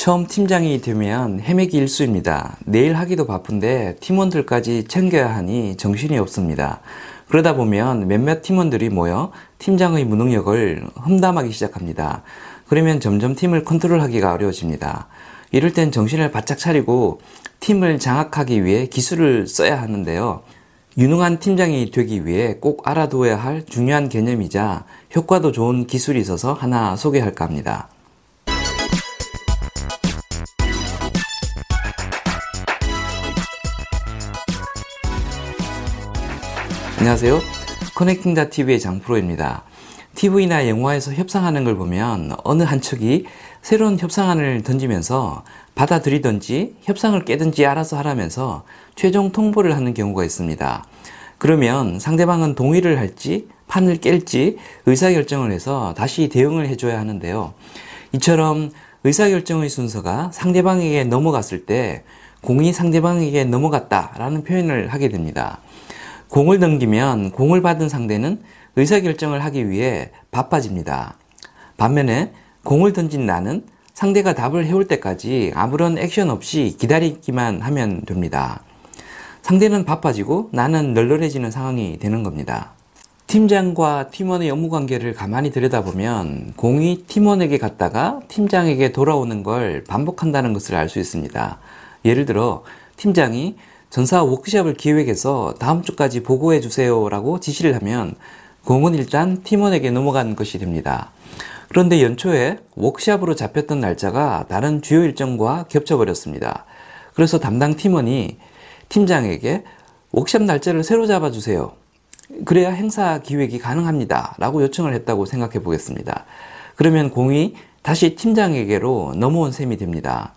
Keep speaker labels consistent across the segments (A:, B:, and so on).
A: 처음 팀장이 되면 헤매기 일수입니다. 내일 하기도 바쁜데 팀원들까지 챙겨야 하니 정신이 없습니다. 그러다 보면 몇몇 팀원들이 모여 팀장의 무능력을 험담하기 시작합니다. 그러면 점점 팀을 컨트롤하기가 어려워집니다. 이럴 땐 정신을 바짝 차리고 팀을 장악하기 위해 기술을 써야 하는데요. 유능한 팀장이 되기 위해 꼭 알아두어야 할 중요한 개념이자 효과도 좋은 기술이 있어서 하나 소개할까 합니다. 안녕하세요. 커넥팅다 TV의 장프로입니다. TV나 영화에서 협상하는 걸 보면 어느 한 측이 새로운 협상안을 던지면서 받아들이든지 협상을 깨든지 알아서 하라면서 최종 통보를 하는 경우가 있습니다. 그러면 상대방은 동의를 할지 판을 깰지 의사결정을 해서 다시 대응을 해줘야 하는데요. 이처럼 의사결정의 순서가 상대방에게 넘어갔을 때 공이 상대방에게 넘어갔다라는 표현을 하게 됩니다. 공을 넘기면 공을 받은 상대는 의사결정을 하기 위해 바빠집니다. 반면에 공을 던진 나는 상대가 답을 해올 때까지 아무런 액션 없이 기다리기만 하면 됩니다. 상대는 바빠지고 나는 널널해지는 상황이 되는 겁니다. 팀장과 팀원의 업무 관계를 가만히 들여다보면 공이 팀원에게 갔다가 팀장에게 돌아오는 걸 반복한다는 것을 알 수 있습니다. 예를 들어 팀장이 전사 워크샵을 기획해서 다음 주까지 보고해 주세요 라고 지시를 하면 공은 일단 팀원에게 넘어가는 것이 됩니다. 그런데 연초에 워크샵으로 잡혔던 날짜가 다른 주요 일정과 겹쳐버렸습니다. 그래서 담당 팀원이 팀장에게 워크샵 날짜를 새로 잡아주세요. 그래야 행사 기획이 가능합니다. 라고 요청을 했다고 생각해 보겠습니다. 그러면 공이 다시 팀장에게로 넘어온 셈이 됩니다.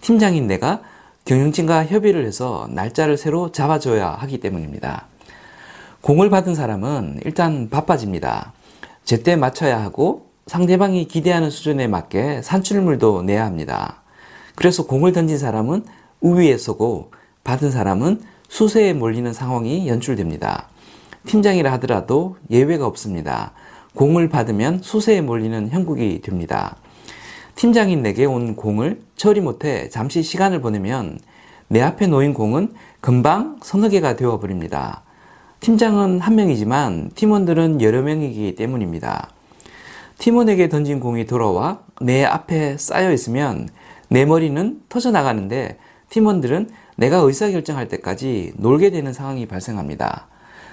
A: 팀장인 내가 경영진과 협의를 해서 날짜를 새로 잡아줘야 하기 때문입니다. 공을 받은 사람은 일단 바빠집니다. 제때 맞춰야 하고 상대방이 기대하는 수준에 맞게 산출물도 내야 합니다. 그래서 공을 던진 사람은 우위에 서고 받은 사람은 수세에 몰리는 상황이 연출됩니다. 팀장이라 하더라도 예외가 없습니다. 공을 받으면 수세에 몰리는 형국이 됩니다. 팀장인 내게 온 공을 처리 못해 잠시 시간을 보내면 내 앞에 놓인 공은 금방 서너 개가 되어버립니다. 팀장은 한 명이지만 팀원들은 여러 명이기 때문입니다. 팀원에게 던진 공이 돌아와 내 앞에 쌓여 있으면 내 머리는 터져 나가는데 팀원들은 내가 의사결정할 때까지 놀게 되는 상황이 발생합니다.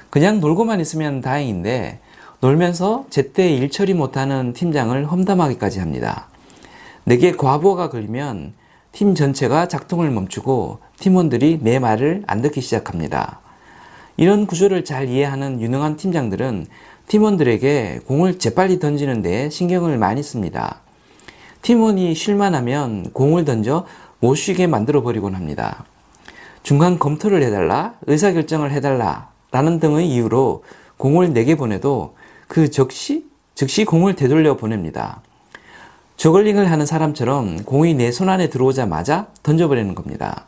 A: 그냥 놀고만 있으면 다행인데 놀면서 제때 일 처리 못하는 팀장을 험담하기까지 합니다. 내게 과부하가 걸리면 팀 전체가 작동을 멈추고 팀원들이 내 말을 안 듣기 시작합니다. 이런 구조를 잘 이해하는 유능한 팀장들은 팀원들에게 공을 재빨리 던지는 데 신경을 많이 씁니다. 팀원이 쉴만 하면 공을 던져 못 쉬게 만들어 버리곤 합니다. 중간 검토를 해달라, 의사결정을 해달라, 라는 등의 이유로 공을 내게 보내도 그 즉시, 즉시 공을 되돌려 보냅니다. 저글링을 하는 사람처럼 공이 내 손 안에 들어오자마자 던져버리는 겁니다.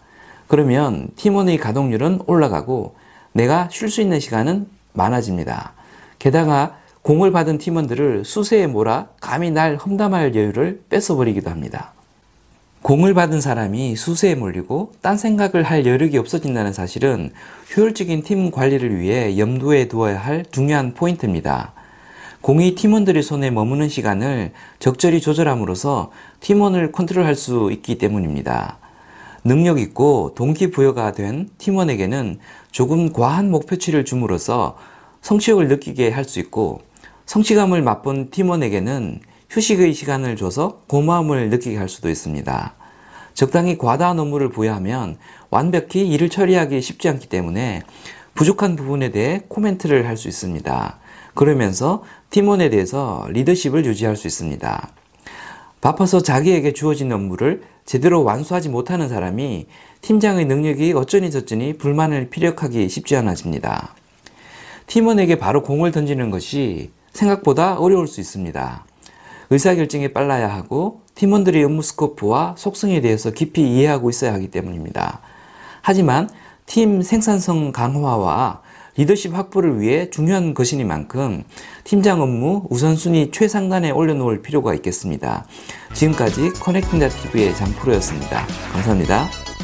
A: 그러면 팀원의 가동률은 올라가고 내가 쉴 수 있는 시간은 많아집니다. 게다가 공을 받은 팀원들을 수세에 몰아 감히 날 험담할 여유를 뺏어버리기도 합니다. 공을 받은 사람이 수세에 몰리고 딴 생각을 할 여력이 없어진다는 사실은 효율적인 팀 관리를 위해 염두에 두어야 할 중요한 포인트입니다. 공이 팀원들의 손에 머무는 시간을 적절히 조절함으로써 팀원을 컨트롤할 수 있기 때문입니다. 능력 있고 동기부여가 된 팀원에게는 조금 과한 목표치를 줌으로써 성취욕을 느끼게 할 수 있고 성취감을 맛본 팀원에게는 휴식의 시간을 줘서 고마움을 느끼게 할 수도 있습니다. 적당히 과다한 업무를 부여하면 완벽히 일을 처리하기 쉽지 않기 때문에 부족한 부분에 대해 코멘트를 할 수 있습니다. 그러면서 팀원에 대해서 리더십을 유지할 수 있습니다. 바빠서 자기에게 주어진 업무를 제대로 완수하지 못하는 사람이 팀장의 능력이 어쩌니 저쩌니 불만을 피력하기 쉽지 않아집니다. 팀원에게 바로 공을 던지는 것이 생각보다 어려울 수 있습니다. 의사결정이 빨라야 하고 팀원들의 업무 스코프와 속성에 대해서 깊이 이해하고 있어야 하기 때문입니다. 하지만 팀 생산성 강화와 리더십 확보를 위해 중요한 것이니만큼 팀장 업무 우선순위 최상단에 올려놓을 필요가 있겠습니다. 지금까지 커넥팅다 TV의 장프로였습니다. 감사합니다.